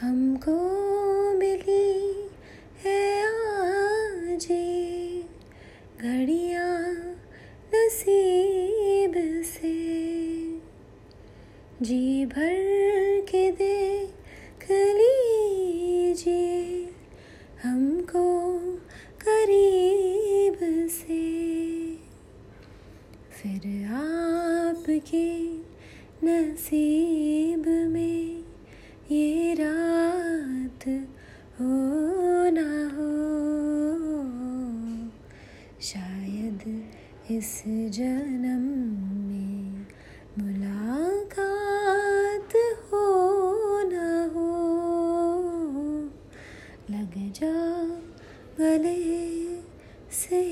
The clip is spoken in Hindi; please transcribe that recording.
हमको मिली है आज घड़िया नसीब से। जी भर के देख लीजिए हमको करीब से। फिर आपके नसीब हो ना हो। शायद इस जन्म में मुलाकात हो ना हो। लग जा गले से